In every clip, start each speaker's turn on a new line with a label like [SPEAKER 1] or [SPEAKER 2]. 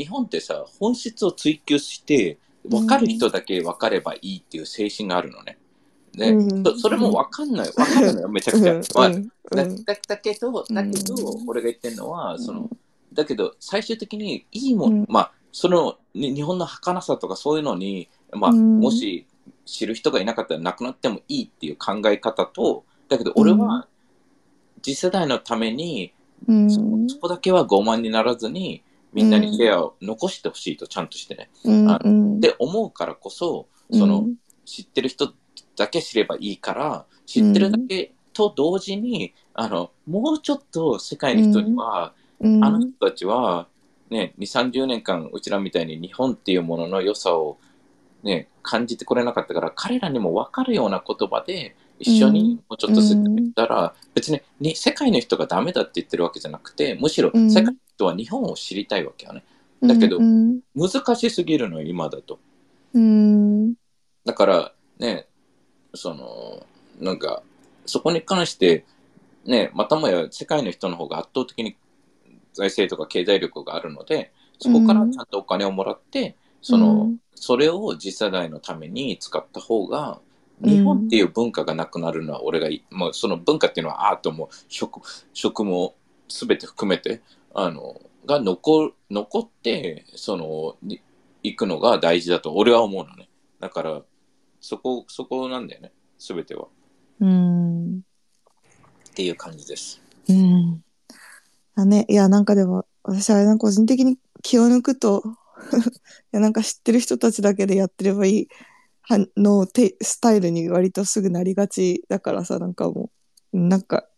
[SPEAKER 1] 日本ってさ、本質を追求して、分かる人だけ分かればいいっていう精神があるのね。で、
[SPEAKER 2] うん。
[SPEAKER 1] そそれも分かんない。分かるのよ、めちゃくちゃ。まあ
[SPEAKER 2] うん。
[SPEAKER 1] だ
[SPEAKER 2] うん
[SPEAKER 1] だだけど、だけど、
[SPEAKER 2] うん
[SPEAKER 1] 俺が言ってるのは、その、だけど、最終的にいいもん、
[SPEAKER 2] うん。
[SPEAKER 1] まあ、その、に日本の儚さとかそういうのに、まあ、
[SPEAKER 2] うん。
[SPEAKER 1] もし知る人がいなかったらなくなってもいいっていう考え方と、だけど俺は、次世代のために、そこだけは傲慢にならずに、みんなにシェアを残してほしいと、ちゃんとしてね。
[SPEAKER 2] うん。
[SPEAKER 1] あ
[SPEAKER 2] うん。
[SPEAKER 1] で、思うからこそ、その、
[SPEAKER 2] うん。
[SPEAKER 1] 知ってる人だけ知ればいいから、知ってるだけと同時に、あの、もうちょっと世界の人には、
[SPEAKER 2] うん。
[SPEAKER 1] あの人たちは、ね、2、30年間、うちらみたいに日本っていうものの良さを、ね、感じてこれなかったから、彼らにも分かるような言葉で、一緒にもうちょっと説明したら、別にに世界の人がダメだって言ってるわけじゃなくて、むしろ
[SPEAKER 2] うん。
[SPEAKER 1] 世界の人は日本を知りたいわけよね。だけど
[SPEAKER 2] うん。
[SPEAKER 1] 難しすぎるのよ、今だと。
[SPEAKER 2] うん。
[SPEAKER 1] だから、ね、その、なんか、そこに関して、ね、またもや世界の人の方が圧倒的に財政とか経済力があるので、そこからちゃんとお金をもらって、その、
[SPEAKER 2] うん。
[SPEAKER 1] それを次世代のために使った方が、日本っていう文化がなくなるのは俺がいい、もうその文化っていうのはアートも食食も全て含めて、あの、が残残って、その、に行くのが大事だと俺は思うのね。だから、そこ、そこなんだよね。全ては。
[SPEAKER 2] うん
[SPEAKER 1] っていう感じです。
[SPEAKER 2] うんだねいやなんかでも私あれなんか個人的に気を抜くと いやなんか知ってる人たちだけでやってればいいはのてスタイルに割とすぐなりがちだからさなんかもうなんか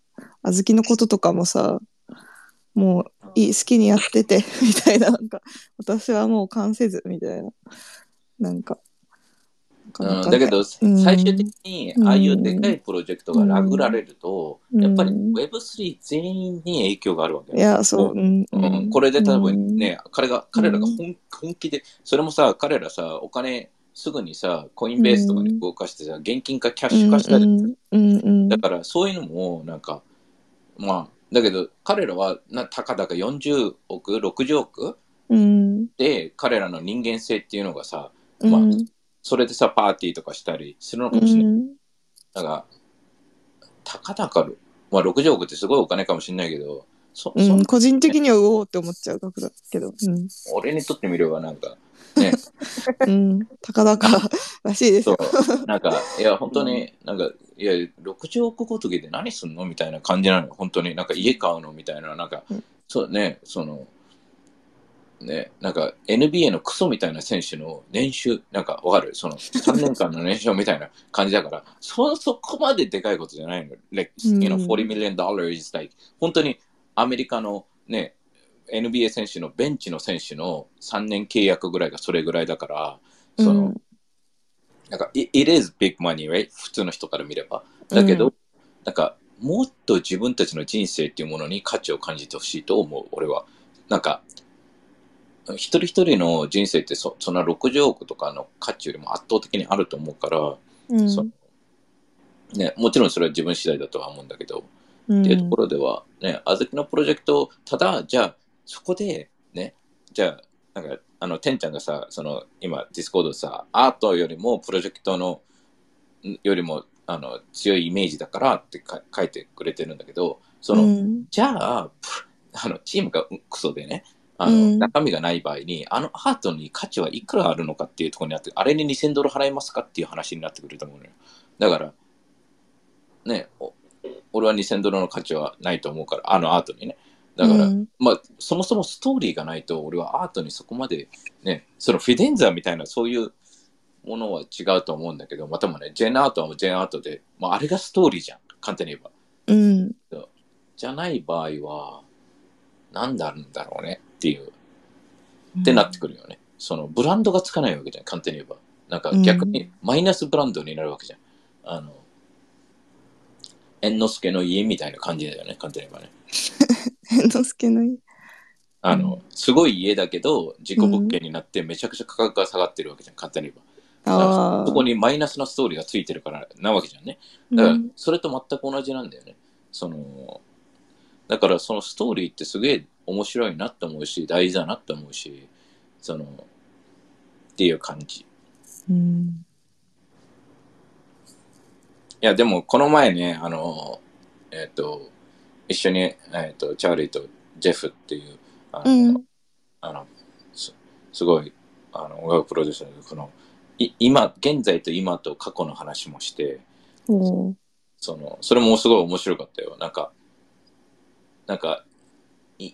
[SPEAKER 2] 小豆のこととかもさもういい好きにやっててみたいななんか私はもう関せずみたいな。なんか
[SPEAKER 1] うんだけど、
[SPEAKER 2] うん。
[SPEAKER 1] 最終的に、ああいうでかいプロジェクトがラグられると、
[SPEAKER 2] うん。
[SPEAKER 1] やっぱり Web3 全員に影響があるわけ。
[SPEAKER 2] いやそう、うん。
[SPEAKER 1] うん、これで多分ね、
[SPEAKER 2] う
[SPEAKER 1] 彼が、彼らが本本気で、それもさ、彼らさ、お金すぐにさ、コインベースとかに動かしてさ、現金化、キャッシュ化したり、
[SPEAKER 2] うん。うん。うん。
[SPEAKER 1] だからそういうのも、なんか、まあ、だけど彼らは、なたかだか40億、60億
[SPEAKER 2] うん。
[SPEAKER 1] で、彼らの人間性っていうのがさ、
[SPEAKER 2] うん。
[SPEAKER 1] まあそれでさ、パーティーとかしたりするのかもしれない。なん。か、たかだか、まあ60億ってすごいお金かもしれないけど、そ、そ
[SPEAKER 2] うん、個人的にはうおーって思っちゃう額だけど、うん、
[SPEAKER 1] 俺にとってみればなんか、ね、
[SPEAKER 2] うん、高々らしいです
[SPEAKER 1] そ
[SPEAKER 2] よ。
[SPEAKER 1] う、なんか、いや、本当に、なんか、いや、60億ごときで何すんのみたいな感じなのよ。本当に、なんか家買うのみたいな、なんか
[SPEAKER 2] うん、
[SPEAKER 1] そうね、その、ね、なんか NBA のクソみたいな選手の年収、なんかわかる？その3年間の年収みたいな感じだから、そ、そこまででかいことじゃないの。like,
[SPEAKER 2] うん
[SPEAKER 1] you know, 40 million dollars like, 本当にアメリカのね、NBA 選手のベンチの選手の3年契約ぐらいがそれぐらいだから、その、
[SPEAKER 2] うん
[SPEAKER 1] なんか、it it is big money, right? 普通の人から見れば。だけど、
[SPEAKER 2] うん
[SPEAKER 1] なんか、もっと自分たちの人生っていうものに価値を感じてほしいと思う、俺は。なんか、一人一人の人生ってそそんな60億とかの価値よりも圧倒的にあると思うから、
[SPEAKER 2] うん
[SPEAKER 1] そね、もちろんそれは自分次第だとは思うんだけど、
[SPEAKER 2] うん
[SPEAKER 1] っていうところでは、ね、 Azuki のプロジェクト、ただ、じゃあ、そこで、ね、じゃあ、なんか、あの、てんちゃんがさ、その、今、ディスコードさ、アートよりも、プロジェクトの、んよりも、あの、強いイメージだからってか書いてくれてるんだけど、その、
[SPEAKER 2] うん
[SPEAKER 1] じゃあ、プあの、チームがクソでね、あの、
[SPEAKER 2] うん
[SPEAKER 1] 中身がない場合に、あのアートに価値はいくらあるのかっていうところになって、あれに2000ドル払いますかっていう話になってくると思うのよ。だから、ね、お俺は2000ドルの価値はないと思うから、あのアートにね。だから、
[SPEAKER 2] うん
[SPEAKER 1] まあ、そもそもストーリーがないと、俺はアートにそこまで、ね、そのフィデンザーみたいな、そういうものは違うと思うんだけど、またもね、ジェンアートはジェンアートで、まあ、あれがストーリーじゃん、簡単に言えば。
[SPEAKER 2] うん
[SPEAKER 1] じゃない場合は、何なんだろうねっていう、ってなってくるよね。その、ブランドがつかないわけじゃん、簡単に言えば。なんか逆にマイナスブランドになるわけじゃん。あの、猿之助の家みたいな感じだよね、簡単に言えばね。
[SPEAKER 2] 猿之助のい
[SPEAKER 1] あの、すごい家だけど、自己物件になってめちゃくちゃ価格が下がってるわけじゃん、簡単に言えば。そこにマイナスなストーリーがついてるからなわけじゃんね。だから
[SPEAKER 2] うん、
[SPEAKER 1] それと全く同じなんだよね。その、だからそのストーリーってすげえ面白いなって思うし、大事だなって思うし、その、っていう感じ。
[SPEAKER 2] うん。
[SPEAKER 1] いや、でも、この前ね、あの、えっ、と、一緒に、えっ、と、チャーリーとジェフっていう、あの、
[SPEAKER 2] うん。
[SPEAKER 1] あのすすごい、あの、音楽プロデューサーで、この、い今、現在と今と過去の話もして、
[SPEAKER 2] おー
[SPEAKER 1] その、それもすごい面白かったよ。なんか、なんか、い、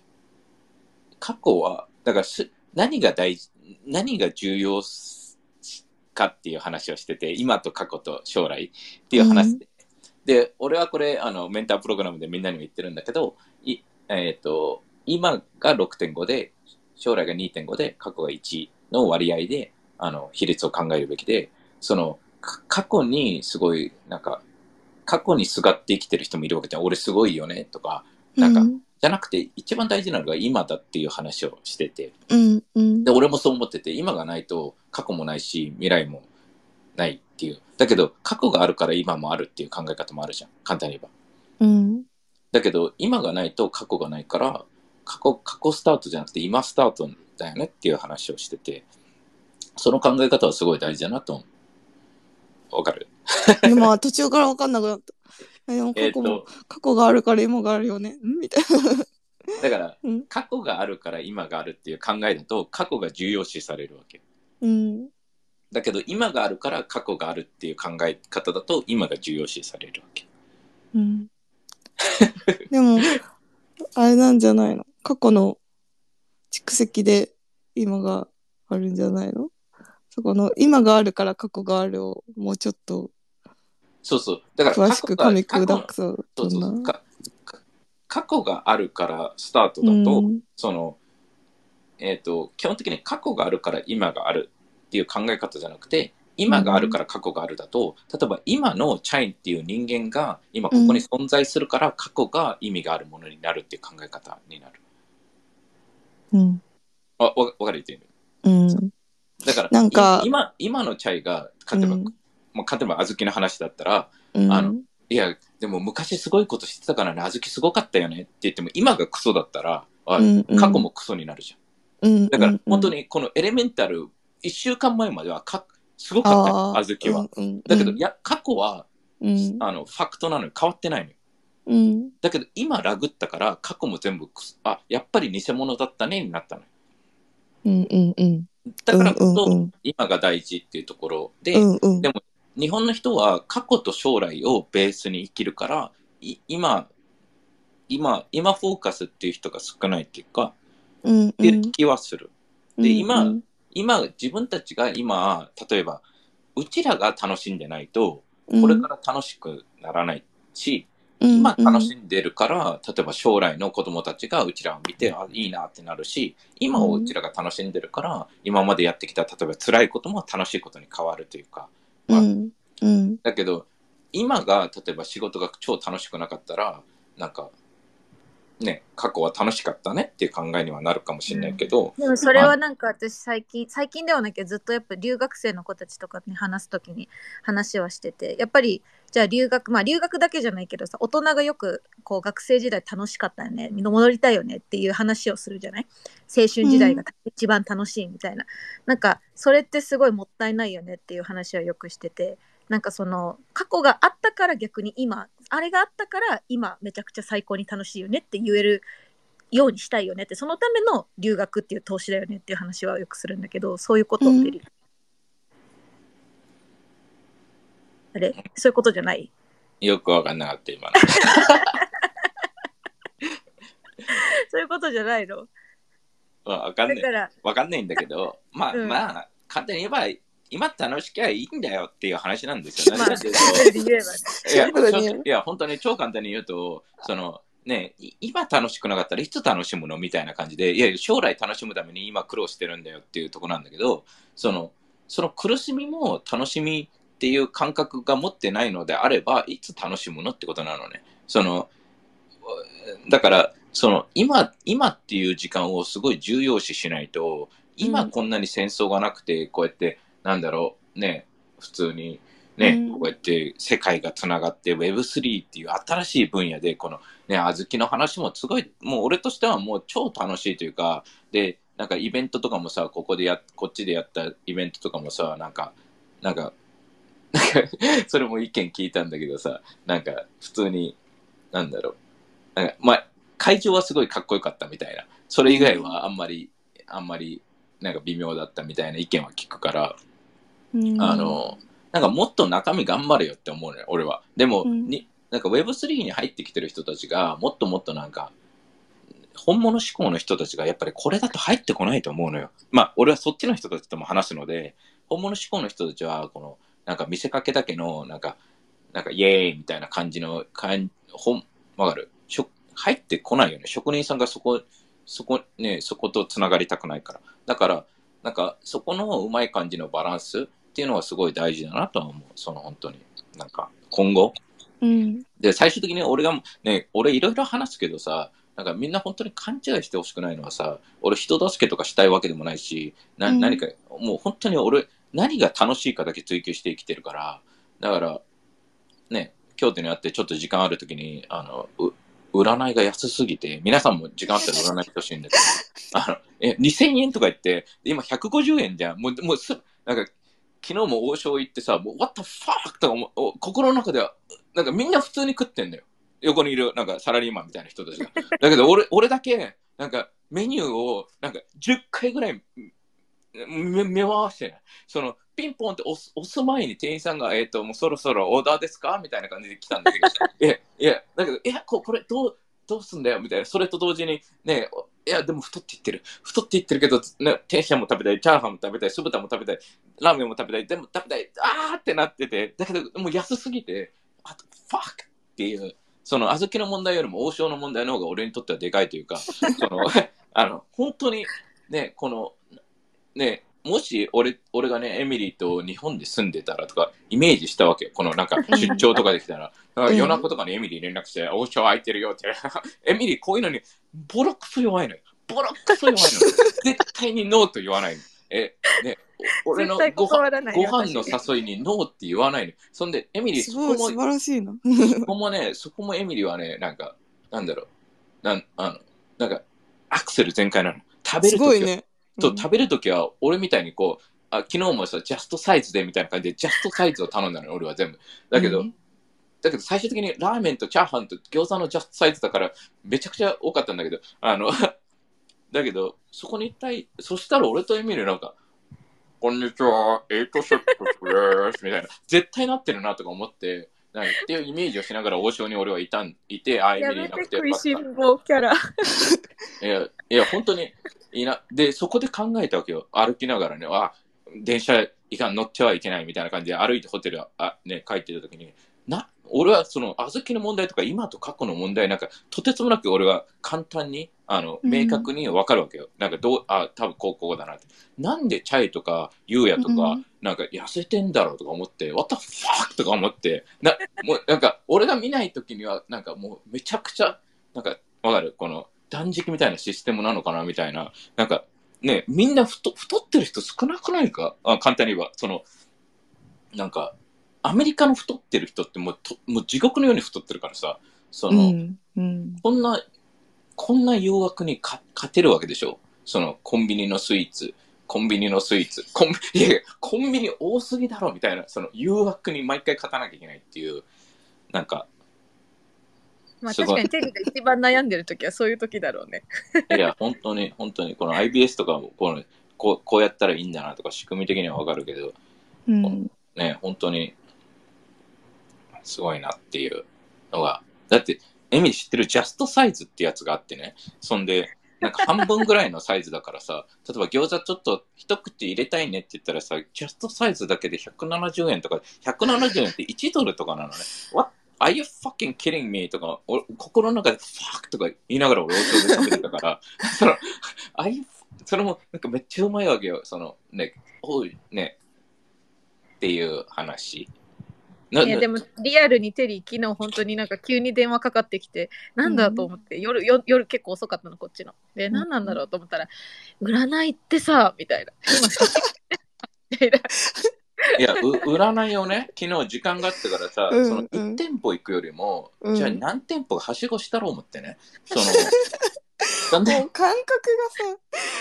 [SPEAKER 1] 過去は、だからす、何が大事、何が重要かっていう話をしてて、今と過去と将来っていう話で。で、俺はこれ、あの、メンタープログラムでみんなにも言ってるんだけど、い、えっ、と、今が6.5で、将来が2.5で、過去が1の割合で、あの、比率を考えるべきで、その、か過去にすごい、なんか、過去にすがって生きてる人もいるわけじゃん。俺すごいよね、とか、なんか
[SPEAKER 2] うん。
[SPEAKER 1] じゃなくて、一番大事なのが今だっていう話をしてて、
[SPEAKER 2] うん。うん
[SPEAKER 1] で、。俺もそう思ってて、今がないと過去もないし、未来もないっていう。だけど、過去があるから今もあるっていう考え方もあるじゃん。簡単に言えば。
[SPEAKER 2] うん。
[SPEAKER 1] だけど、今がないと過去がないから、過去、過去スタートじゃなくて今スタートだよねっていう話をしてて、その考え方はすごい大事だなと思う。わかる？
[SPEAKER 2] でも途中から分かんなくなった。過去も、
[SPEAKER 1] と、
[SPEAKER 2] 過去があるから今があるよね。ん？みたいな。
[SPEAKER 1] だから、
[SPEAKER 2] うん
[SPEAKER 1] 過去があるから今があるっていう考えだと、過去が重要視されるわけ。
[SPEAKER 2] うん。
[SPEAKER 1] だけど、今があるから過去があるっていう考え方だと、今が重要視されるわけ。
[SPEAKER 2] うん。でも、あれなんじゃないの？過去の蓄積で今があるんじゃないの？そこの今があるから過去があるをもうちょっと
[SPEAKER 1] そうそう。だから
[SPEAKER 2] 詳しく噛み砕くと
[SPEAKER 1] そう過去があるからスタートだと、
[SPEAKER 2] うん
[SPEAKER 1] その、えっ、と、基本的に過去があるから今があるっていう考え方じゃなくて、今があるから過去があるだと、例えば今のチャインっていう人間が今ここに存在するから過去が意味があるものになるっていう考え方になる。
[SPEAKER 2] うん。
[SPEAKER 1] あわわかる言ってる
[SPEAKER 2] うん。
[SPEAKER 1] だから、
[SPEAKER 2] なんか
[SPEAKER 1] い今今のチャイが、例えば、
[SPEAKER 2] うん。
[SPEAKER 1] もう例えば小豆の話だったら、
[SPEAKER 2] うん。
[SPEAKER 1] あのいや、でも昔すごいことしてたからね、小豆すごかったよねって言っても、今がクソだったら、あ
[SPEAKER 2] うんうん。
[SPEAKER 1] 過去もクソになるじゃん。
[SPEAKER 2] うん
[SPEAKER 1] だから
[SPEAKER 2] うん
[SPEAKER 1] 本当にこのエレメンタル、1週間前まではかすごかったよ、
[SPEAKER 2] あー
[SPEAKER 1] 小豆は。
[SPEAKER 2] うんうん
[SPEAKER 1] だけど、いや、過去は
[SPEAKER 2] うん
[SPEAKER 1] あのファクトなのよ。変わってないのよ。
[SPEAKER 2] うん
[SPEAKER 1] だけど、今ラグったから、過去も全部クソ、あ、やっぱり偽物だったねになったのよ。
[SPEAKER 2] うんうんうん
[SPEAKER 1] だからこそ、
[SPEAKER 2] うんうんうん
[SPEAKER 1] 今が大事っていうところで、
[SPEAKER 2] うんうん
[SPEAKER 1] でも日本の人は過去と将来をベースに生きるから、い今、今、今フォーカスっていう人が少ないっていうか、
[SPEAKER 2] うん
[SPEAKER 1] っていう気はする。で今
[SPEAKER 2] うん
[SPEAKER 1] 今、自分たちが今、例えば、うちらが楽しんでないと、
[SPEAKER 2] うん。
[SPEAKER 1] これから楽しくならないし、
[SPEAKER 2] うん
[SPEAKER 1] 今楽しんでるから、例えば将来の子供たちがうちらを見て、あ、いいなってなるし、今をうちらが楽しんでるから、今までやってきた、例えば辛いことも楽しいことに変わるというか、
[SPEAKER 2] うん。うん。
[SPEAKER 1] だけど、今が例えば仕事が超楽しくなかったら、なんか、ね、過去は楽しかったねっていう考えにはなるかもしれないけど、
[SPEAKER 3] でもそれはなんか私最近最近ではなきゃずっとやっぱ留学生の子たちとかに話すときに話はしててやっぱりじゃあ留学まあ留学だけじゃないけどさ大人がよくこう学生時代楽しかったよね戻りたいよねっていう話をするじゃない？青春時代が一番楽しいみたいな、なんかそれってすごいもったいないよねっていう話はよくしててなんかその過去があったから逆に今あれがあったから今めちゃくちゃ最高に楽しいよねって言えるようにしたいよねってそのための留学っていう投資だよねっていう話はよくするんだけどそういうことってり、あれそういうことじゃない？
[SPEAKER 1] よくわかんなかった、今の。
[SPEAKER 3] そういうことじゃないの？
[SPEAKER 1] わかんない。わかんないんだけど、まあ、
[SPEAKER 3] うん
[SPEAKER 1] まあ、簡単に言えば、今楽しきゃいいんだよっていう話なんですよね。
[SPEAKER 3] ま
[SPEAKER 1] いや、本当に超簡単に言うと、その、ね、い今楽しくなかったらいつ楽しむのみたいな感じで、いや、将来楽しむために今苦労してるんだよっていうところなんだけど、その、その苦しみも楽しみっていう感覚が持ってないのであれば、いつ楽しむのってことなのね。その、だから、その、今、今っていう時間をすごい重要視しないと、今
[SPEAKER 2] うん
[SPEAKER 1] こんなに戦争がなくて、こうやって、なんだろう、ね、普通に、ね、
[SPEAKER 2] うん。
[SPEAKER 1] こうやって世界がつながって Web3 っていう新しい分野でこのね小豆の話もすごいもう俺としてはもう超楽しいというかでなんかイベントとかもさ、ここでや、こっちでやったイベントとかもさ、なんか、なんか、なんかそれも意見聞いたんだけどさ、なんか普通に、なんだろう。なんか、まあ、会場はすごいかっこよかったみたいな。それ以外はあんまり、あんまり、なんか微妙だったみたいな意見は聞くから、
[SPEAKER 2] うん
[SPEAKER 1] あの、なんかもっと中身頑張れよって思うのよ、俺は。でも、
[SPEAKER 2] うん
[SPEAKER 1] に、なんか Web3 に入ってきてる人たちが、もっともっとなんか、本物志向の人たちがやっぱりこれだと入ってこないと思うのよ。まあ、俺はそっちの人たちとも話すので、本物志向の人たちは、この、なんか見せかけだけの、なんか、なんかイエーイみたいな感じの、かん本、わかる？しょ入ってこないよね。職人さんがそこ、そこ、ね、そことつながりたくないから。だから、なんか、そこのうまい感じのバランスっていうのはすごい大事だなとは思う。その本当に。なんか、今後。
[SPEAKER 2] うん。
[SPEAKER 1] で、最終的に俺が、ね、俺いろいろ話すけどさ、なんかみんな本当に勘違いしてほしくないのはさ、俺人助けとかしたいわけでもないし、な
[SPEAKER 2] うん
[SPEAKER 1] 何か、もう本当に俺、何が楽しいかだけ追求して生きてるから、だから、ね、京都にあってちょっと時間あるときに、あの、う占いが安すぎて、皆さんも時間あったら占いしてほしいんだけど、あの、え、2000円とか言って、今150円じゃん。もう、もうす、なんか、昨日も王将行ってさ、もう、what the fuck? とか思うお心の中では、なんかみんな普通に食ってんだよ。横にいる、なんかサラリーマンみたいな人たちが。だけど俺、俺だけ、なんかメニューを、なんか10回ぐらい、目目回してない。その、ピンポンって押す押す前に店員さんが、えっ、と、もうそろそろオーダーですか？みたいな感じで来たんだけど、いや、いや、だけど、いや、ここれどう、どうすんだよみたいな。それと同時に、ね、いや、でも太っていってる。太っていってるけど、ね、天津飯も食べたい、チャーハンも食べたい、酢豚も食べたい、ラーメンも食べたい、全部食べたい、あーってなってて、だけど、もう安すぎて、あと、ファックっていう、その小豆の問題よりも王将の問題の方が俺にとってはでかいというか、その、あの、本当に、ね、この、ね、もし俺俺がね、エミリーと日本で住んでたらとか、イメージしたわけよ。このなんか出張とかできたら。だから夜中とかにエミリー連絡して、王将空いてるよって。エミリーこういうのに、ボロクソ弱いのよ。ボロクソ弱いのよ。絶対にノーと言わないの。え、ね、お俺のご飯ご飯の誘いにノーって言わないの。そんで、エミリーそこも
[SPEAKER 2] 素晴らしいな。
[SPEAKER 1] そこもね、そこもエミリーはね、なんか、なんだろう、なん、あの、なんか、アクセル全開なの。食べ
[SPEAKER 2] す
[SPEAKER 1] るときは、
[SPEAKER 2] ごいね。
[SPEAKER 1] そう食べるときは、俺みたいにこう、あ昨日もさ、ジャストサイズでみたいな感じで、ジャストサイズを頼んだのよ、俺は全部。だけど、
[SPEAKER 2] うん
[SPEAKER 1] だけど最終的にラーメンとチャーハンと餃子のジャストサイズだから、めちゃくちゃ多かったんだけど、あの、だけど、そこに一体、そしたら俺とエミリーなんか、こんにちは、エイトセットです、みたいな。絶対なってるなとか思って、なっていうイメージをしながら王将に俺はいたん、いて、あ、エ
[SPEAKER 3] や
[SPEAKER 1] ミリーいな
[SPEAKER 3] めて食い
[SPEAKER 1] くてよかった。いや、いや、本当にいいな。で、そこで考えたわけよ。歩きながらね、あ、電車いかん、乗ってはいけないみたいな感じで歩いてホテルあ、ね、帰ってた時に、な、俺はその小豆の問題とか今と過去の問題なんか、とてつもなく俺は簡単に、あの、
[SPEAKER 2] うん
[SPEAKER 1] 明確に分かるわけよ。なんかどう、あ、多分こう、こうだなって。なんでチャイとか、ユーヤとか、
[SPEAKER 2] うん
[SPEAKER 1] なんか痩せてんだろうとか思って、what the fuck とか思って、な、もうなんか、俺が見ない時には、なんかもうめちゃくちゃ、なんか、わかる？この、断食みたいなシステムなのかなみたいな。なんか、ね、みんな太太ってる人少なくないか？あ簡単に言えば。その、なんか、アメリカの太ってる人ってもうともう地獄のように太ってるからさ、その、
[SPEAKER 2] うん。うん。
[SPEAKER 1] こんな、こんな誘惑にか勝てるわけでしょ？そのコンビニのスイーツ、コンビニのスイーツ、コンビ いやいやコンビニ多すぎだろ！みたいな、その誘惑に毎回勝たなきゃいけないっていう、なんか、
[SPEAKER 3] まあ確かにテリが一番悩んでる時はそういう時だろうね。
[SPEAKER 1] いや、本当に、本当に、この IBS とかもこのこう、こうやったらいいんだなとか、仕組み的にはわかるけど、
[SPEAKER 2] うん。
[SPEAKER 1] ね、本当に、すごいなっていうのが、だって、エミ知ってるジャストサイズってやつがあってね、そんで、なんか半分ぐらいのサイズだからさ、例えば餃子ちょっと一口入れたいねって言ったらさ、ジャストサイズだけで170円とか、170円って1ドルとかなのね。What? Are you fucking kidding me? とか、俺心の中で fuck とか言いながら俺王将で食べてたから、その、Are you それもなんかめっちゃうまいわけよ。そのね、おい、ね、っていう話。ない
[SPEAKER 3] やでもリアルにテリー昨日本当になんか急に電話かかってきてなんだと思って、夜夜夜結構遅かったのこっちので何なんだろうと思ったら占いってさみたいな今みた い
[SPEAKER 1] や、う占いをね、昨日時間があってからさ、
[SPEAKER 2] うん
[SPEAKER 1] その
[SPEAKER 2] うん
[SPEAKER 1] 1店舗行くよりも、
[SPEAKER 2] うん
[SPEAKER 1] じゃあ何店舗かはしごしたろう思ってね。その、
[SPEAKER 2] もう感覚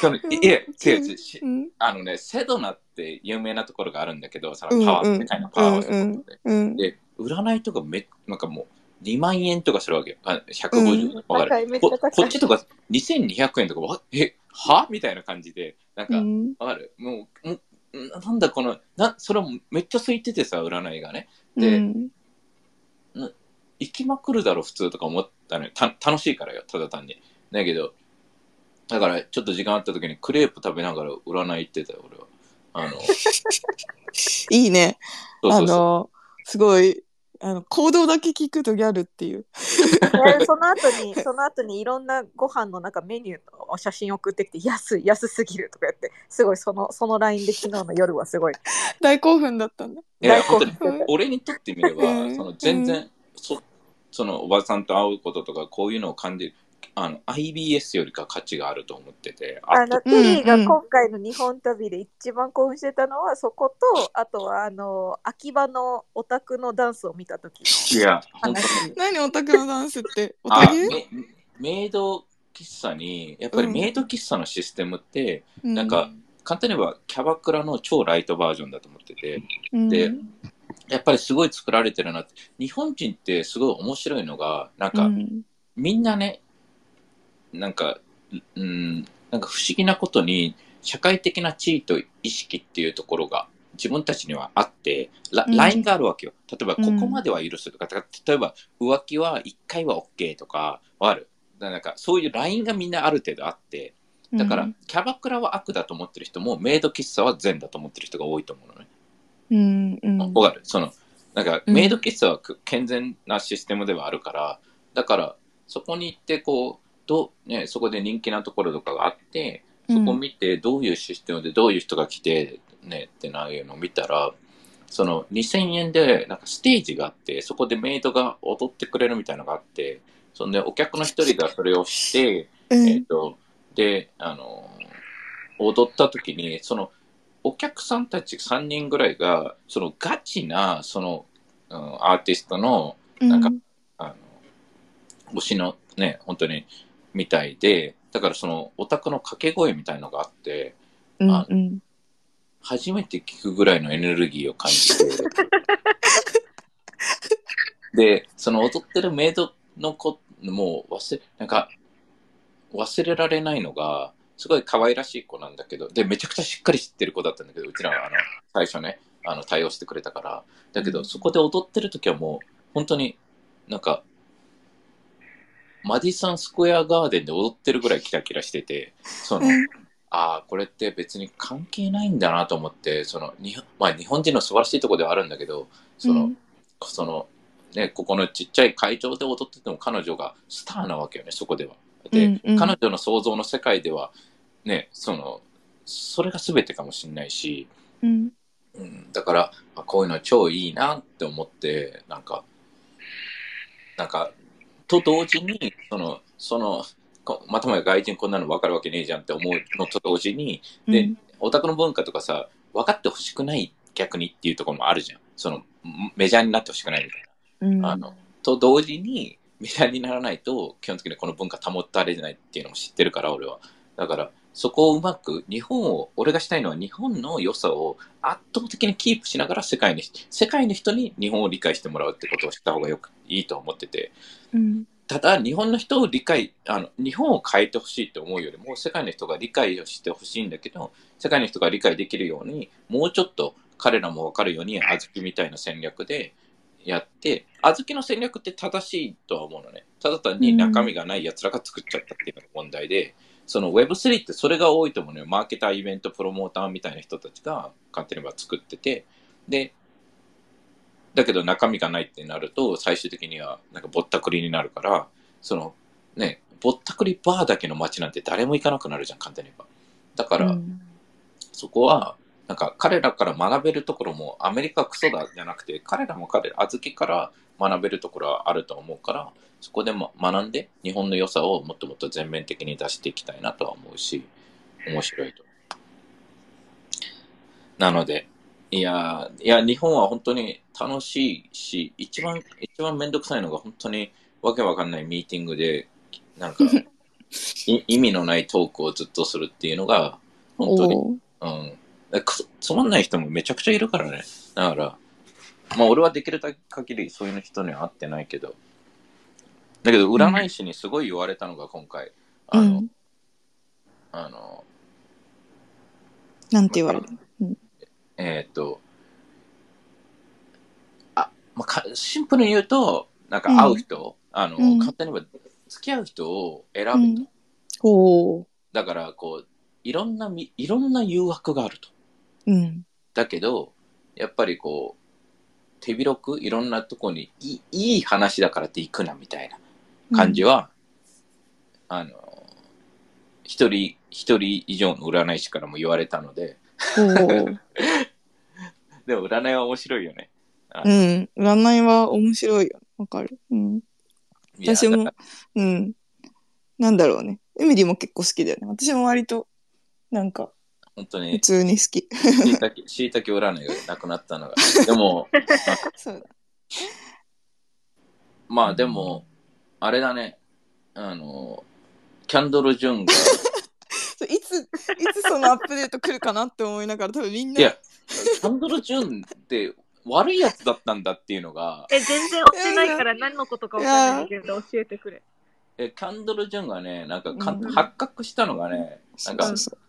[SPEAKER 1] その
[SPEAKER 2] がさ。
[SPEAKER 1] いえ、違う違う。し
[SPEAKER 2] うん。
[SPEAKER 1] あのね、セドナって有名なところがあるんだけど、そ
[SPEAKER 2] うん
[SPEAKER 1] のパワー、
[SPEAKER 2] うん
[SPEAKER 1] 世界のパワーをすることで。
[SPEAKER 2] うん。
[SPEAKER 1] で、占いとかめ、なんかもう、2万円とかするわけよ。あ150円。わ、か
[SPEAKER 3] 高い
[SPEAKER 1] るここっちとか2200円とか、わえ、はみたいな感じで、なんか、
[SPEAKER 2] うん。
[SPEAKER 1] わかる？もう、もうななんだこの、な、それもめっちゃ空いててさ、占いがね。
[SPEAKER 2] う
[SPEAKER 1] で、
[SPEAKER 2] ん。
[SPEAKER 1] 行きまくるだろ、普通とか思ったのよ。た楽しいからよ、ただ単に。だけど、だから、ちょっと時間あった時にクレープ食べながら占い行ってたよ、俺は。あの、
[SPEAKER 2] いいね。あ
[SPEAKER 1] そうそうそう。
[SPEAKER 2] の、すごい、あの、行動だけ聞くとギャルっていう。
[SPEAKER 3] でその後に、その後にいろんなご飯のなんかメニューの写真送ってきて、安い、安すぎるとか言って、すごいその、その LINE で昨日の夜はすごい。
[SPEAKER 2] 大興奮だったんだ。
[SPEAKER 1] いや、
[SPEAKER 3] 大興
[SPEAKER 1] 本当に。俺にとってみれば
[SPEAKER 2] う、ん
[SPEAKER 1] その全然、そそのおばさんと会うこととか、こういうのを感じる、あの、IBS よりか価値があると思ってて、
[SPEAKER 3] あの、
[SPEAKER 1] と
[SPEAKER 3] テリーが今回の日本旅で一番興奮してたのはそこと、あとはあの、秋葉のオタクのダンスを見た時の
[SPEAKER 1] いや、本当に。
[SPEAKER 2] 何オタクのダンスって？
[SPEAKER 1] メメイド喫茶に、やっぱりメイド喫茶のシステムって、なんか、簡単に言えばキャバクラの超ライトバージョンだと思ってて、
[SPEAKER 2] うん。
[SPEAKER 1] でやっぱりすごい作られてるなって。日本人ってすごい面白いのが、なんか、
[SPEAKER 2] うん。
[SPEAKER 1] みんなね、なんか、うん、なんか不思議なことに、社会的な地位と意識っていうところが自分たちにはあって、ラ
[SPEAKER 2] うん
[SPEAKER 1] ラインがあるわけよ。例えば、こ
[SPEAKER 2] うん
[SPEAKER 1] こまでは許すとか、例えば、浮気は1回は OK とか、ある。だなんか、そういうラインがみんなある程度あって、だから、キャバクラは悪だと思ってる人も、メイド喫茶は善だと思ってる人が多いと思うのね。
[SPEAKER 2] うんうん
[SPEAKER 1] わかる？その、なんか、
[SPEAKER 2] うん
[SPEAKER 1] メイド喫茶はく健全なシステムではあるから、だから、そこに行って、こう、どう、ね、そこで人気なところとかがあって、そこを見て、どういうシステムでどういう人が来て、ね、ってないうのを見たら、その2000円で、なんかステージがあって、そこでメイドが踊ってくれるみたいなのがあって、そんで、お客の一人がそれをして、
[SPEAKER 2] うん。
[SPEAKER 1] えっ、と、で、あの、踊った時に、その、お客さんたち3人ぐらいが、そのガチな、その、うんアーティストの、なんかあの、推しのね、本当に、みたいで、だからその、オタクの掛け声みたいのがあって、
[SPEAKER 2] うん
[SPEAKER 1] あ
[SPEAKER 2] うん。
[SPEAKER 1] 初めて聞くぐらいのエネルギーを感じて、で、その踊ってるメイドの子、もう忘れ、なんか、忘れられないのが、すごい可愛らしい子なんだけど、で、めちゃくちゃしっかり知ってる子だったんだけど、うちらはあの、最初ね、あの、対応してくれたから、だけど、そこで踊ってる時はもう、本当になんか、マディソンスクエアガーデンで踊ってるぐらいキラキラしてて、その、ああ、これって別に関係ないんだなと思って、その、日本まあ日本人の素晴らしいところではあるんだけど、その、その、ね、ここのちっちゃい会場で踊ってても彼女がスターなわけよね、そこでは。で、
[SPEAKER 2] うんうん。
[SPEAKER 1] 彼女の想像の世界では、ね、その、それが全てかもしれないし、
[SPEAKER 2] うん。
[SPEAKER 1] うん、だから、あこういうの超いいなって思って、なんか、なんか、と同時に、その、その、こまたまや外人こんなの分かるわけねえじゃんって思うのと同時に、で
[SPEAKER 2] うん
[SPEAKER 1] オタクの文化とかさ、分かってほしくない逆にっていうところもあるじゃん。その、メジャーになってほしくないみたい
[SPEAKER 2] うん
[SPEAKER 1] な。あの、と同時に、メジャーにならないと、基本的にこの文化保たれないっていうのも知ってるから、俺は。だから、そこをうまく、日本を、俺がしたいのは日本の良さを圧倒的にキープしながら世界に、世界の人に日本を理解してもらうってことをした方がよく、いいと思ってて。
[SPEAKER 2] うん
[SPEAKER 1] ただ、日本の人を理解、あの、日本を変えてほしいと思うよりも、世界の人が理解をしてほしいんだけど、世界の人が理解できるように、もうちょっと彼らも分かるように、小豆みたいな戦略でやって、小豆の戦略って正しいとは思うのね。ただ単に中身がない奴らが作っちゃったっていうのが問題で、その Web3 ってそれが多いと思うのよ。マーケター、イベント、プロモーターみたいな人たちが簡単に作ってて、で、だけど中身がないってなると、最終的にはなんかぼったくりになるから、そのね、ぼったくりバーだけの街なんて誰も行かなくなるじゃん、簡単に言えば。だから、
[SPEAKER 2] うん
[SPEAKER 1] そこは、なんか彼らから学べるところもアメリカはクソだじゃなくて、彼らも彼ら、小豆から学べるところはあると思うから、そこでも学んで日本の良さをもっともっと全面的に出していきたいなとは思うし、面白いと。なので、いやー、いや、日本は本当に楽しいし、一番、一番めんどくさいのが本当にわけわかんないミーティングで、なんか、い意味のないトークをずっとするっていうのが、本当に、うん。だくつまんない人もめちゃくちゃいるからね。だから、まあ俺はできる限りそういう人には会ってないけど。だけど、占い師にすごい言われたのが今回、あの、
[SPEAKER 2] うん。
[SPEAKER 1] あの、
[SPEAKER 2] なんて言わ。れる
[SPEAKER 1] えーっと、あ、まあ、かシンプルに言うと、なんか会う人、あの、
[SPEAKER 2] うん。
[SPEAKER 1] 勝手に言えば付き合う人を選べと。だから、こう、いろんなみ、いろんな誘惑があると。
[SPEAKER 2] うん。
[SPEAKER 1] だけど、やっぱりこう、手広くいろんなとこにいいいい話だからって行くなみたいな感じは、あの、一人、一人以上の占い師からも言われたので、でも占いは面白いよね。
[SPEAKER 2] うん。占いは面白いよ。わかる。うん。私もうん。なんだろうね。エミリーも結構好きだよね。私も割と、なんか、
[SPEAKER 1] ら本当
[SPEAKER 2] 普
[SPEAKER 1] に、
[SPEAKER 2] 通に好き。
[SPEAKER 1] しいたけ、しいたけ占いがなくなったのが。でも、
[SPEAKER 2] そうだ。
[SPEAKER 1] まあでも、あれだね、あの、キャンドル・ジュンが、
[SPEAKER 2] いつ、いつそのアップデート来るかなって思いながら、多分みんな、
[SPEAKER 1] いや、キャンドル・ジュンって悪いやつだったんだっていうのが、
[SPEAKER 3] え、全然追ってないから何のことかわかんないけど教えてくれ。
[SPEAKER 1] えキャンドル・ジュンがね、なんかか
[SPEAKER 2] うん
[SPEAKER 1] 発覚したのがね、なんか
[SPEAKER 2] そうそう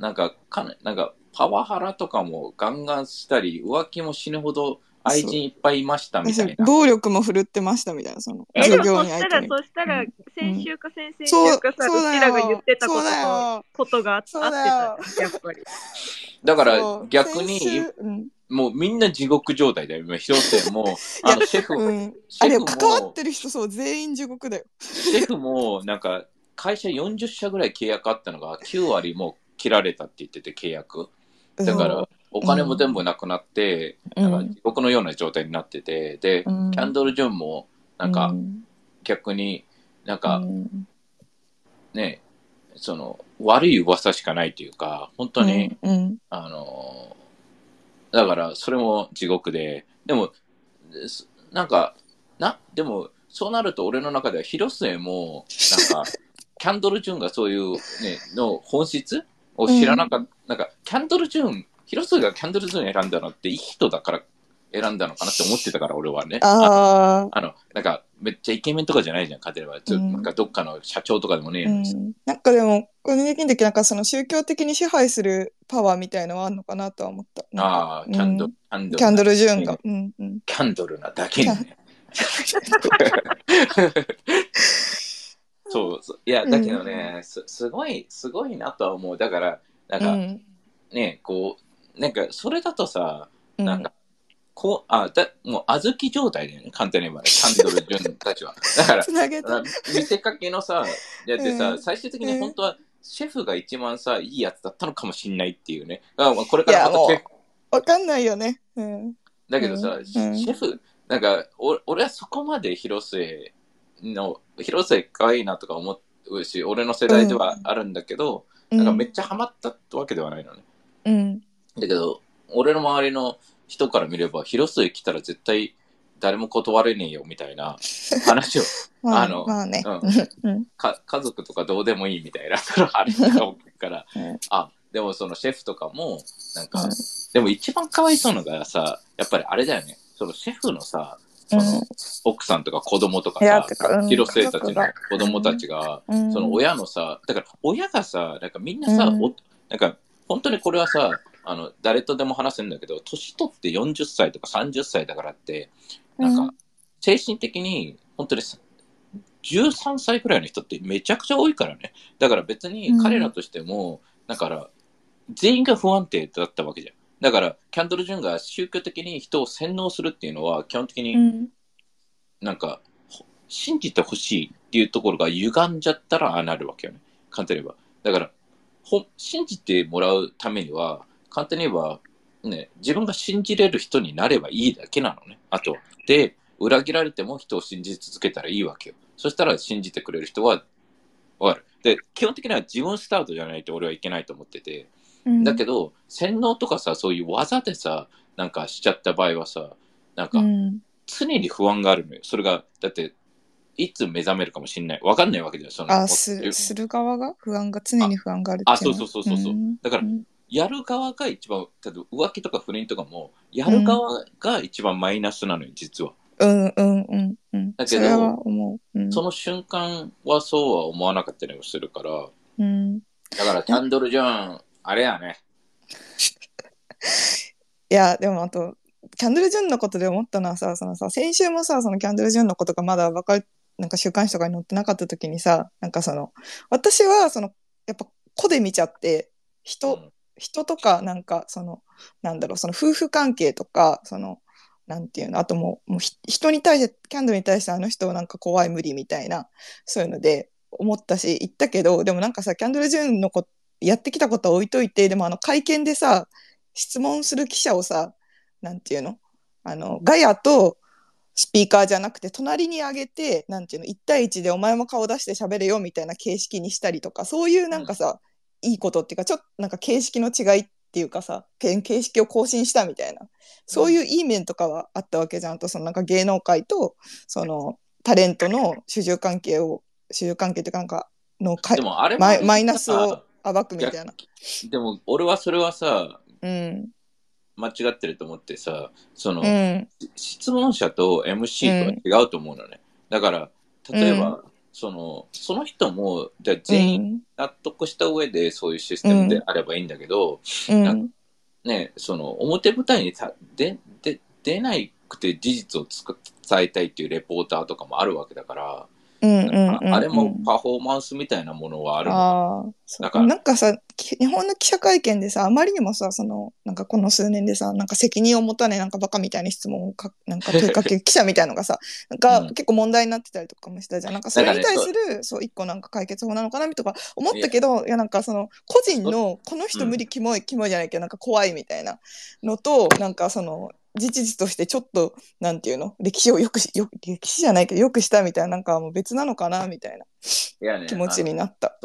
[SPEAKER 1] なんかかな、なんかパワハラとかもガンガンしたり、浮気も死ぬほど愛人いっぱいいましたみたいな。
[SPEAKER 2] 暴力も振るってましたみたいな、その、
[SPEAKER 3] え、でもそしたら。そしたら
[SPEAKER 2] うん、
[SPEAKER 3] 先週か先々週かさ、う
[SPEAKER 2] そうだよ
[SPEAKER 3] ちらが言ってたこ
[SPEAKER 2] そうだ
[SPEAKER 3] と
[SPEAKER 2] よ
[SPEAKER 3] と、ことがあって
[SPEAKER 2] そうだよ
[SPEAKER 3] たやっぱり。
[SPEAKER 1] だから逆に、
[SPEAKER 2] うん
[SPEAKER 1] もうみんな地獄状態だよ。今広瀬も、あのシェフ、
[SPEAKER 2] うん、
[SPEAKER 1] シェフ
[SPEAKER 2] あれ関わ
[SPEAKER 1] も
[SPEAKER 2] っ、てる人そう全員地獄だよ。
[SPEAKER 1] シェフもなんか会社40社ぐらい契約あったのが9割もう切られたって言ってて契約。だからお金も全部なくなって、
[SPEAKER 2] うん、
[SPEAKER 1] なんか地獄のような状態になってて、で、
[SPEAKER 2] うん。
[SPEAKER 1] キャンドル・ジョンもなんか
[SPEAKER 2] うん。
[SPEAKER 1] 逆になん
[SPEAKER 2] う
[SPEAKER 1] か
[SPEAKER 2] ん。
[SPEAKER 1] ね、その悪い噂しかないというか、本当に、
[SPEAKER 2] うん。うん。
[SPEAKER 1] あのーだからそれも地獄で、でも、すなんか、な、でも、そうなると俺の中では広末も、なんか、キャンドル・ジュンがそういうね、の本質を知らなかった、なんか、キャンドル・ジュン、広末がキャンドル・ジュン選んだのっていい人だから選んだのかなって思ってたから、俺はね。
[SPEAKER 2] ああ、
[SPEAKER 1] あの、なんか、めっちゃイケメンとかじゃないじゃん、勝てれば。ちょ
[SPEAKER 2] うん
[SPEAKER 1] なんかどっかの社長とかでもねえ
[SPEAKER 2] うん、なんかでも、個人的になんかその宗教的に支配するパワーみたいのはあるのかなとは思った。
[SPEAKER 1] ああ、キャンドル、
[SPEAKER 2] うん
[SPEAKER 1] キャンドル。
[SPEAKER 2] ジュンが。うんうん。
[SPEAKER 1] キャンドルなだけにね。そうそう。いや、だけどね、すすごい、すごいなとは思う。だから、なんか
[SPEAKER 2] うん
[SPEAKER 1] ね、こう、なんかそれだとさ、
[SPEAKER 2] うん
[SPEAKER 1] なんか、こう、あ、だもう小豆状態だよね、簡単に言えばね、キャンドル・ジュンたちは。だから
[SPEAKER 2] つ、なげた
[SPEAKER 1] あ。見せかけのさ、だってさ、
[SPEAKER 2] うん
[SPEAKER 1] 最終的に本当は、シェフが一番さ、いいやつだったのかもしんないっていうね。あまあこれからまた
[SPEAKER 2] いやもう
[SPEAKER 1] シェフ
[SPEAKER 2] わかんないよね。うん。
[SPEAKER 1] だけどさ、
[SPEAKER 2] うん
[SPEAKER 1] シェフ、なんか、お俺はそこまで広末の、広末可愛いなとか思うし、俺の世代ではあるんだけど、なんかめっちゃハマったってわけではないのね。
[SPEAKER 2] うん。
[SPEAKER 1] だけど、俺の周りの人から見れば、広末来たら絶対誰も断れねえよみたいな話を、
[SPEAKER 2] まあ、
[SPEAKER 1] あの
[SPEAKER 2] まあね。
[SPEAKER 1] うん
[SPEAKER 2] うん。
[SPEAKER 1] か家族とかどうでもいいみたいな、話が起きるから、
[SPEAKER 2] うん
[SPEAKER 1] あ、でもそのシェフとかも、なんか、
[SPEAKER 2] うん
[SPEAKER 1] でも一番かわいそうなのがさ、やっぱりあれだよね、そのシェフのさ、その、
[SPEAKER 2] うん
[SPEAKER 1] 奥さんとか子供とかさ広末たちの子供たちが、
[SPEAKER 2] うん。
[SPEAKER 1] その親のさ、だから親がさ、なんかみんなさ、
[SPEAKER 2] うん。
[SPEAKER 1] おなんか本当にこれはさ、あの誰とでも話せるんだけど、年取って40歳とか30歳だからって、なんか精神的に本当にさ13歳くらいの人ってめちゃくちゃ多いからね。だから別に彼らとしても、だから全員が不安定だったわけじゃん。だから、キャンドル・ジュンが宗教的に人を洗脳するっていうのは、基本的に
[SPEAKER 2] うん。
[SPEAKER 1] なんか、ほ信じてほしいっていうところが歪んじゃったらああなるわけよね。簡単に言えば。だから、ほ信じてもらうためには、簡単に言えば、ね、自分が信じれる人になればいいだけなのね。あとは。で、裏切られても人を信じ続けたらいいわけよ。そしたら信じてくれる人は、わかる。で、基本的には自分スタートじゃないと俺はいけないと思ってて。
[SPEAKER 2] うん
[SPEAKER 1] だけど、洗脳とかさ、そういう技でさ、なんかしちゃった場合はさ、なんか
[SPEAKER 2] う、ん。
[SPEAKER 1] 常に不安があるのよ。それが、だって、いつ目覚めるかもしれない。わかんないわけだよ。その
[SPEAKER 2] あ、すする側が？不安が、常に不安があるってい
[SPEAKER 1] あそうそうそうそうそうんだから
[SPEAKER 2] ん
[SPEAKER 1] やる側が一番、例えば浮気とか不倫とかも、やる側が一番マイナスなのよ、実は。
[SPEAKER 2] うんうんうんうん。
[SPEAKER 1] だけど
[SPEAKER 2] そう。うん。
[SPEAKER 1] その瞬間はそうは思わなかったりもするから、
[SPEAKER 2] うん、い
[SPEAKER 1] だからキャンドル・ジョーン、あれやね。
[SPEAKER 2] や、でもあと、キャンドル・ジュンのことで思ったのはさ、そのさ、先週もさ、そのキャンドル・ジュンのことがまだ分かる、なんか週刊誌とかに載ってなかった時にさ、なんかその、私はその、やっぱ子で見ちゃって、人、
[SPEAKER 1] うん
[SPEAKER 2] 人とかなんかそのなんだろうその夫婦関係とかそのなんていうのあともうもうひ人に対してキャンドルに対してあの人なんか怖い無理みたいなそういうので思ったし言ったけどでもなんかさキャンドル・ジュンのこやってきたことは置いといてでもあの会見でさ質問する記者をさなんていうの？あのガヤとスピーカーじゃなくて隣に上げてなんていうの？1対1でお前も顔出して喋れよみたいな形式にしたりとかそういうなんかさ、いいことっていうかちょっとなんか形式の違いっていうかさけ形式を更新したみたいなそういういい面とかはあったわけじゃん。あとそのなんか芸能界とそのタレントの主従関係を主従関係っていうかなんかのか
[SPEAKER 1] でもあれも
[SPEAKER 2] マイマイナスを暴くみたいな。
[SPEAKER 1] でも俺はそれはさ、
[SPEAKER 2] うん。
[SPEAKER 1] 間違ってると思ってさ、その、
[SPEAKER 2] うん。
[SPEAKER 1] 質問者と MC とは違うと思うのね。だから、例えば、その、その人も、じゃあ全員納得した上でそういうシステムであればいいんだけど、ね、その、表舞台にたでで出ないくて事実を伝えたいっていうレポーターとかもあるわけだから、
[SPEAKER 2] うんうんうんうん
[SPEAKER 1] あれもパフォーマンスみたいなものはあるの？から。
[SPEAKER 2] なんかさき日本の記者会見でさあまりにもさそのなんかこの数年でさなんか責任を持たないなんかバカみたいな質問をかなんか問いかける記者みたいのがさ なんか
[SPEAKER 1] うん。
[SPEAKER 2] 結構問題になってたりとかもしたじゃん。なんかそれに対するそう一個なんか解決法なのかなとか思ったけどいや。なんかその個人のこの人無理キモいキモいじゃないけどなんか怖いみたいなのとなんかその事実としてちょっとなんていうの？歴史をよくしよ歴史じゃないけどよくしたみたいななんかもう別なのかなみたいな。い
[SPEAKER 1] やね
[SPEAKER 2] 気持ちになった。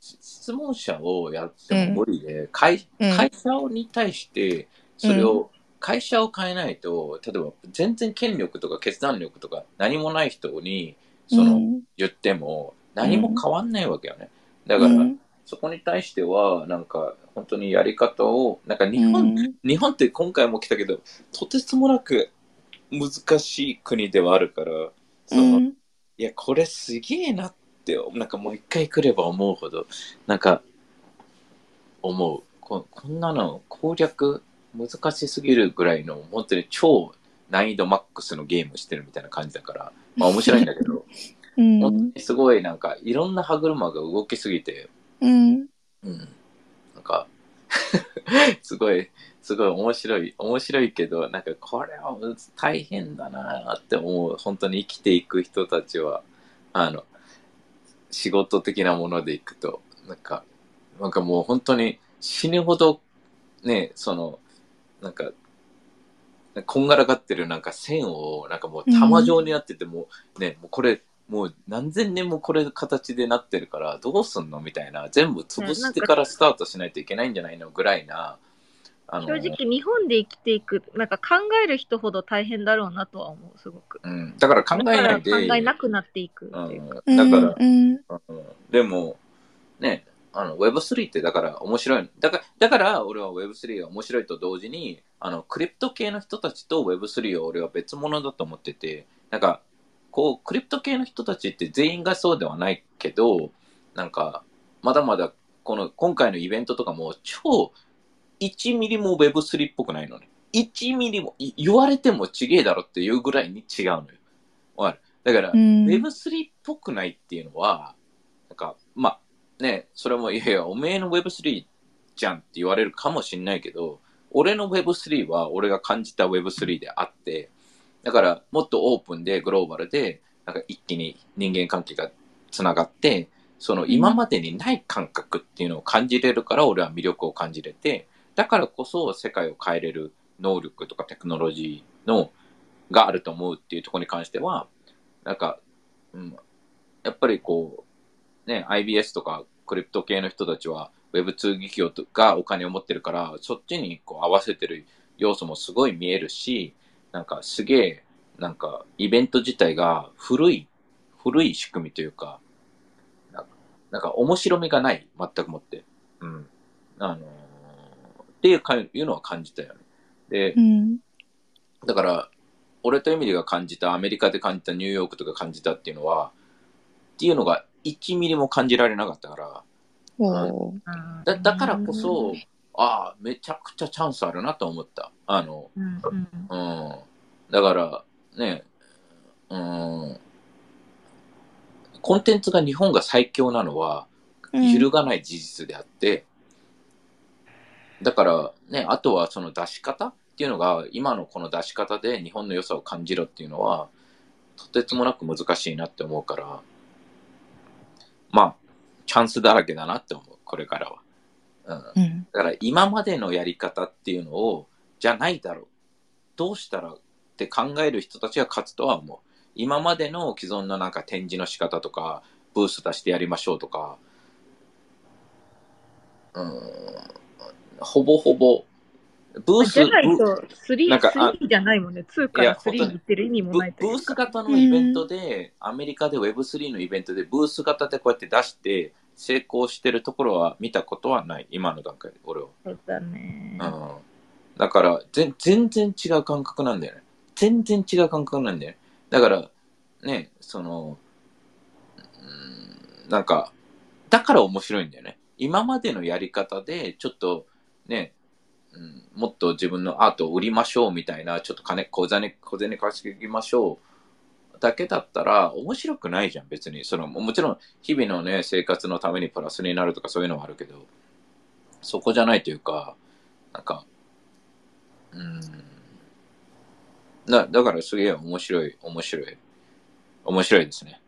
[SPEAKER 1] 質問者をやっても無理で、会
[SPEAKER 2] うん。
[SPEAKER 1] 会社に対してそれを、会社を変えないと例えば全然権力とか決断力とか何もない人にその、
[SPEAKER 2] うん。
[SPEAKER 1] 言っても何も変わんないわけよね、だから、
[SPEAKER 2] うん
[SPEAKER 1] そこに対してはなんか本当にやり方をなんか日本、
[SPEAKER 2] うん。
[SPEAKER 1] 日本って今回も来たけどとてつもなく難しい国ではあるからその、
[SPEAKER 2] うん。
[SPEAKER 1] いや、これすげえなって、なんかもう一回来れば思うほど、なんか、思う。ここんなの攻略難しすぎるぐらいの、本当に超難易度マックスのゲームしてるみたいな感じだから、まあ面白いんだけど、
[SPEAKER 2] うん。
[SPEAKER 1] 本当にすごいなんか、いろんな歯車が動きすぎて、
[SPEAKER 2] うん
[SPEAKER 1] うん。なんか、すごい、すごい面白い、面白いけど、なんかこれは大変だなって思う。本当に生きていく人たちは、あの、仕事的なものでいくと、なんか、なんかもう本当に死ぬほど、ね、その、なんか、こんがらがってるなんか線を、なんかもう玉状になってて、もうね、もうこれ、もう何千年もこれ形でなってるからどうすんのみたいな全部潰してからスタートしないといけないんじゃないのぐらいなあの
[SPEAKER 3] 正直日本で生きていくなんか考える人ほど大変だろうなとは思うすごく。
[SPEAKER 1] うん、だから考えないで
[SPEAKER 3] 考えなくなっていくっていうか、
[SPEAKER 1] うん、だから、
[SPEAKER 2] うん
[SPEAKER 1] うん。でもねあの Web3 ってだから面白い。だからだから俺は Web3 が面白いと同時にあのクリプト系の人たちと Web3 は俺は別物だと思っててなんかこうクリプト系の人たちって全員がそうではないけどなんかまだまだこの今回のイベントとかも超1ミリも Web3 っぽくないのね。1ミリもい言われてもちげえだろっていうぐらいに違うのよ。わかる？だから、
[SPEAKER 2] うん。
[SPEAKER 1] Web3 っぽくないっていうのは、なんか、まあ、ね、それも、いやいや、おめえの Web3 じゃんって言われるかもしんないけど、俺の Web3 は俺が感じた Web3 であって、だから、もっとオープンでグローバルで、なんか一気に人間関係がつながって、その今までにない感覚っていうのを感じれるから俺は魅力を感じれて、だからこそ世界を変えれる能力とかテクノロジーのがあると思うっていうところに関しては、なんか、うん、やっぱりこう、ね、IBS とかクリプト系の人たちは Web2 企業とがお金を持ってるから、そっちにこう合わせてる要素もすごい見えるし、なんかすげえ、なんかイベント自体が古い古い仕組みというか、なんかなんか面白みがない、全くもって。うん。あのーっていうかいうのは感じたよね。で
[SPEAKER 2] う、ん。
[SPEAKER 1] だから、俺とエミリが感じた、アメリカで感じた、ニューヨークとか感じたっていうのは、っていうのが1ミリも感じられなかったから、
[SPEAKER 3] うん
[SPEAKER 1] だだからこそ、ああ、めちゃくちゃチャンスあるなと思った。あの、
[SPEAKER 3] うんうん
[SPEAKER 1] うん。だから、ね、うん。コンテンツが日本が最強なのは、揺るがない事実であって、だからね、あとはその出し方っていうのが、今のこの出し方で日本の良さを感じろっていうのは、とてつもなく難しいなって思うから、まあ、チャンスだらけだなって思う、これからは。うん。
[SPEAKER 2] うん。
[SPEAKER 1] だから今までのやり方っていうのを、じゃないだろう。どうしたらって考える人たちが勝つとは思う。今までの既存のなんか展示の仕方とか、ブース出してやりましょうとか、うーん、ほぼほぼ、ブース、
[SPEAKER 3] じゃない
[SPEAKER 1] ブ
[SPEAKER 3] と、3、
[SPEAKER 1] なんかあ
[SPEAKER 3] 3じゃないもんね。2から3に行ってる意味も
[SPEAKER 1] ブ
[SPEAKER 3] ないというか。
[SPEAKER 1] ブース型のイベントで、アメリカで Web3 のイベントでブース型でこうやって出して成功してるところは見たことはない。今の段階で、俺は。
[SPEAKER 3] そうだね。
[SPEAKER 1] うんだからぜ全然違う感覚なんだよね。全然違う感覚なんだよね。だから、ね、その、うんなんか、だから面白いんだよね。今までのやり方で、ちょっとね、うん、もっと自分のアートを売りましょうみたいな、ちょっと金、小銭、小銭稼ぎましょうだけだったら面白くないじゃん、別に。その、もちろん、日々のね、生活のためにプラスになるとかそういうのはあるけど、そこじゃないというか、なんか、うん。だだからすげえ面白い、面白い、面白いですね。